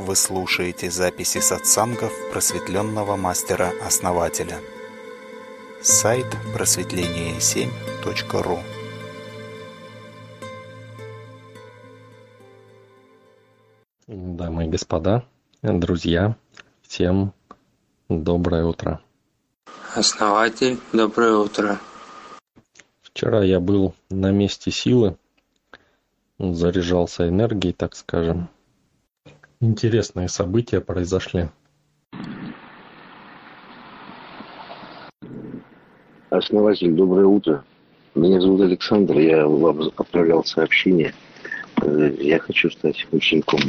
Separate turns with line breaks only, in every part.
Вы слушаете записи сатсангов просветленного мастера-основателя. Сайт просветление7.ру
Дамы и господа, друзья, всем доброе утро.
Основатель, доброе утро.
Вчера я был на месте силы, заряжался энергией, так скажем. Интересные события произошли.
Основатель, доброе утро. Меня зовут Александр, я вам отправлял сообщение. Э, Я хочу стать учеником.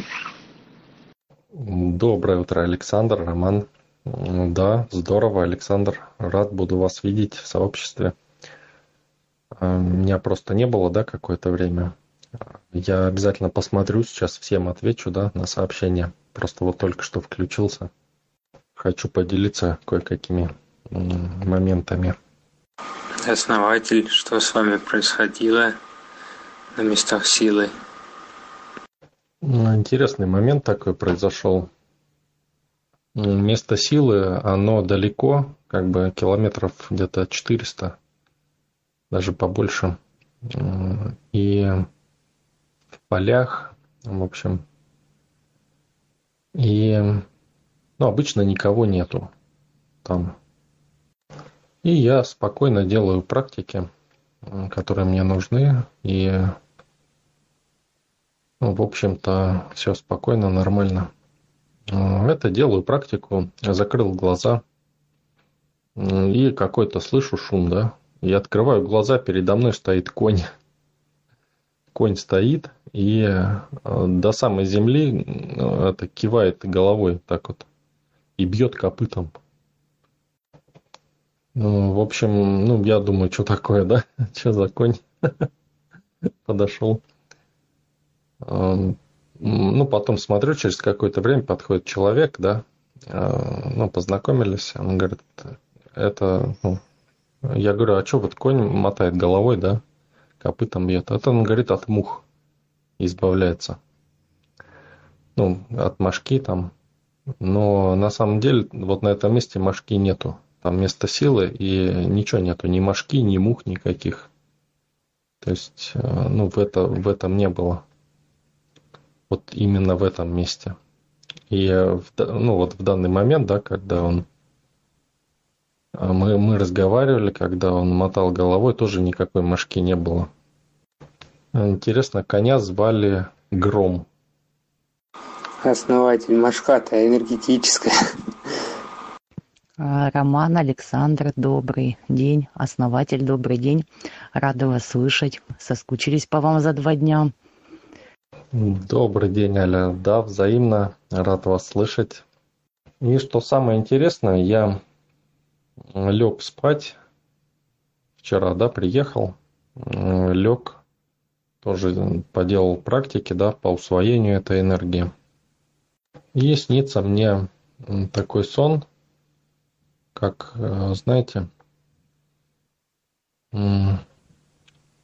Доброе утро, Александр, Роман. Да, здорово, Александр. Рад буду вас видеть в сообществе. А, Меня просто не было, да, какое-то время. Я обязательно посмотрю, сейчас всем отвечу, да, на сообщения. Просто вот только что включился. Хочу поделиться кое-какими моментами.
Основатель, что с вами происходило на местах силы?
Интересный момент такой произошел. Место силы, оно далеко, как бы километров где-то 400, даже побольше. И полях, в общем. И, ну, обычно никого нету там. И я спокойно делаю практики, которые мне нужны, и ну, в общем-то, все спокойно, нормально. М, Это делаю практику, закрыл глаза, и какой-то слышу шум, да. Я открываю глаза, передо мной стоит конь. Конь стоит и э, до самой земли э, это кивает головой так вот и бьет копытом. Ну, в общем, ну, я думаю, что такое, да? Что за конь? Подошел. Ам, Ну, потом смотрю, через какое-то время подходит человек, да, а, ну, познакомились, он говорит, это, ну, я говорю, а что вот конь мотает головой, да, копытом бьет? Это, он говорит, от мух избавляется. Ну, от мошки там. Но на самом деле вот на этом месте мошки нету. Там место силы и ничего нету, ни мошки, ни мух никаких. То есть, э, ну, в, это, в этом не было вот именно в этом месте. И э, ну, вот в данный момент, да, когда он а, мы, мы разговаривали, когда он мотал головой, тоже никакой мошки не было. Интересно, коня звали Гром.
Основатель, машка-то энергетическая.
А, Роман Александр, добрый день. Основатель, добрый день. Рада вас слышать. Соскучились по вам за два дня.
Добрый день, Аля. Да, взаимно. Рад вас слышать. И что самое интересное, я лег спать вчера, да, приехал, лег, тоже поделал практики, да, по усвоению этой энергии. И снится мне такой сон, как, э, знаете,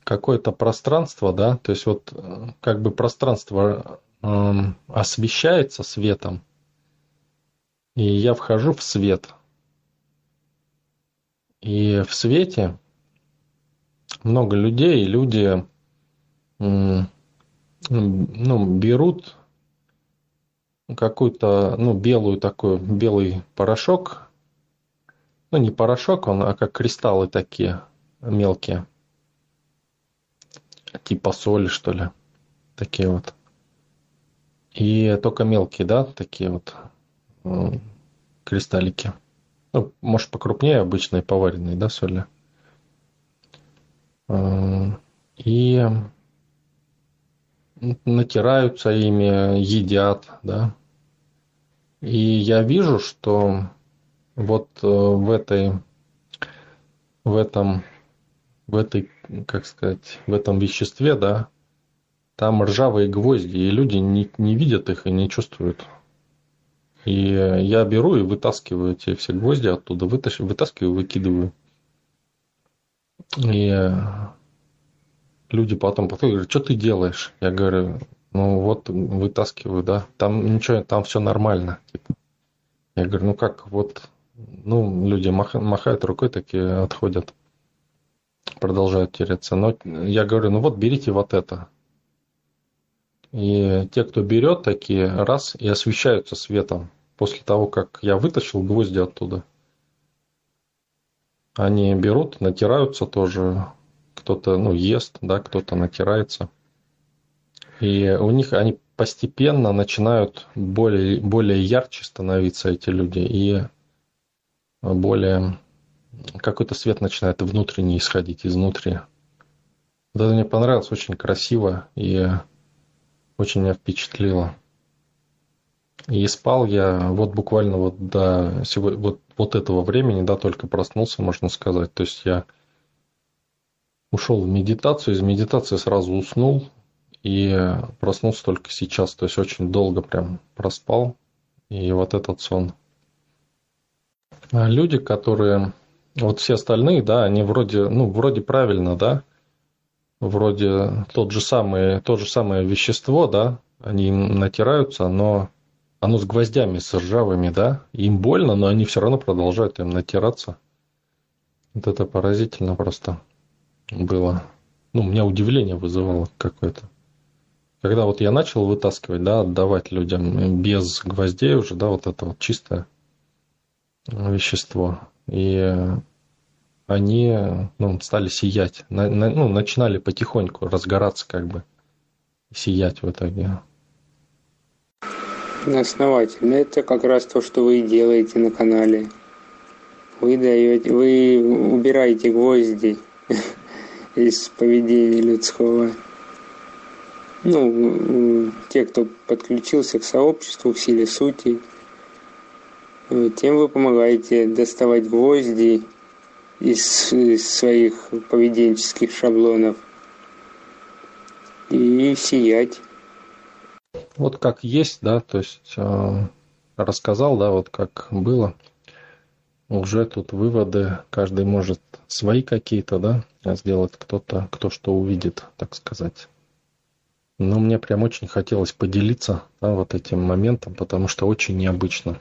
какое-то пространство, да, то есть вот э, как бы пространство эм, освещается светом, и я вхожу в свет. И в свете много людей, и люди ну, берут какую-то, ну, белую такой, белый порошок, ну, не порошок он, а как кристаллы такие мелкие, типа соли, что ли, такие вот. И только мелкие, да, такие вот кристаллики. Ну, может, покрупнее обычной поваренной, да, соли. И натираются ими, едят, да. И я вижу, что вот э, в этой, в этом, в этой, как сказать, в этом веществе, да, там ржавые гвозди, и люди не, не видят их и не чувствуют. И я беру и вытаскиваю эти все гвозди оттуда, вытащ, вытаскиваю, выкидываю. И люди потом подходят что ты делаешь? Я говорю, Ну вот вытаскиваю, да. Там ничего, там все нормально. Типа. Я говорю, ну как, вот, ну, люди махают рукой, такие отходят, продолжают тереться. Но я говорю, ну вот берите вот это. И те, кто берет, такие раз и освещаются светом после того, как я вытащил гвозди оттуда. Они берут, натираются тоже. Кто-то ну, ест, да, кто-то натирается. И у них они постепенно начинают более, более ярче становиться эти люди. И более какой-то свет начинает внутренний исходить изнутри. Вот это мне понравилось, очень красиво и очень меня впечатлило. И спал я вот буквально вот до сегодня, вот, вот этого времени, да, только проснулся, можно сказать. То есть я ушел в медитацию, из медитации сразу уснул и проснулся только сейчас. То есть очень долго прям проспал. И вот этот сон. А люди, которые, вот все остальные, да, они вроде, ну, вроде правильно, да, вроде тот же самый, то же самое вещество, да, они натираются, но оно с гвоздями, с ржавыми, да, им больно, но они все равно продолжают им натираться. Вот это поразительно просто было. Ну, у меня удивление вызывало какое-то. Когда вот я начал вытаскивать, да, отдавать людям без гвоздей уже, да, вот это вот чистое вещество. И они ну, стали сиять, на, на, ну, начинали потихоньку разгораться как бы, сиять в итоге.
Основательно. Это как раз то, что вы делаете на канале. Вы даете, вы убираете гвозди из поведения людского. Ну, те, кто подключился к сообществу, к силе сути, э, тем вы помогаете доставать гвозди из, своих поведенческих шаблонов и сиять.
Вот как есть, да, то есть э, рассказал, да, вот как было. Уже тут выводы, каждый может свои какие-то, да, сделать кто-то, кто что увидит, так сказать. Но мне прям очень хотелось поделиться да, вот этим моментом, потому что очень необычно.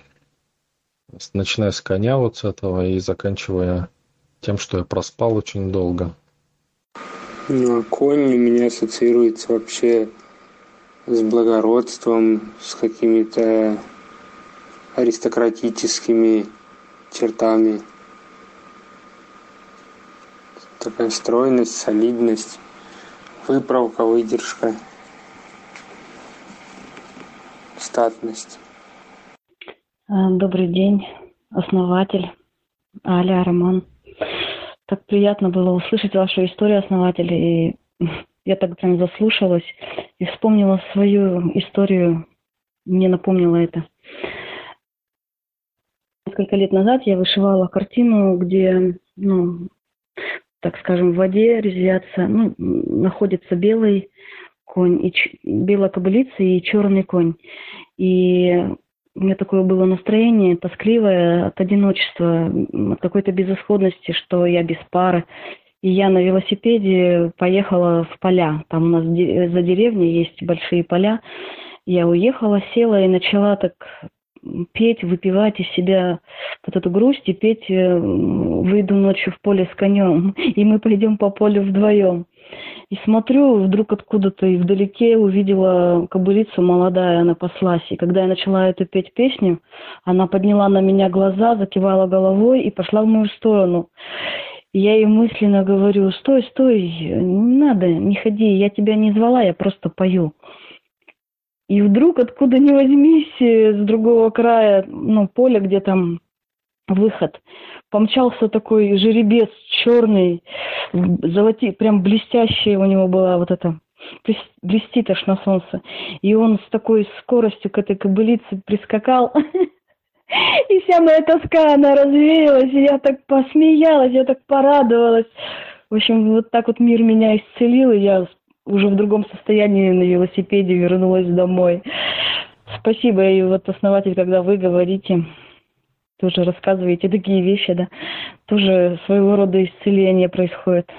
Начиная с коня вот с этого и заканчивая тем, что я проспал очень долго.
Ну, а конь у меня ассоциируется вообще с благородством, с какими-то аристократическими чертами. Такая стройность, солидность, выправка, выдержка, статность.
А, добрый день, основатель Аля Роман. Так приятно было услышать вашу историю, основатель, и я так прям заслушалась и вспомнила свою историю, мне напомнило это. Несколько лет назад я вышивала картину, где, ну, так скажем, в воде резвятся, ну, находится белый конь, и ч... белая кобылица и черный конь. И у меня такое было настроение тоскливое от одиночества, от какой-то безысходности, что я без пары. И я на велосипеде поехала в поля. Там у нас за деревней есть большие поля. Я уехала, села и начала так петь, выпивать из себя вот эту грусть и петь э, «Выйду ночью в поле с конем, и мы пойдем по полю вдвоем». И смотрю, вдруг откуда-то и вдалеке увидела кобылицу молодая, она паслась. И когда я начала эту петь песню, она подняла на меня глаза, закивала головой и пошла в мою сторону. Я ей мысленно говорю, стой, стой, не надо, не ходи, я тебя не звала, я просто пою. И вдруг, откуда ни возьмись, с другого края, ну, поля, где там выход, помчался такой жеребец черный, золоти, прям блестящий у него была вот эта блестит аж на солнце. И он с такой скоростью к этой кобылице прискакал. И вся моя тоска, она развеялась, и я так посмеялась, я так порадовалась. В общем, вот так вот мир меня исцелил, и я уже в другом состоянии на велосипеде вернулась домой. Спасибо, и вот основатель, когда вы говорите, тоже рассказываете такие вещи, да, тоже своего рода исцеление происходит.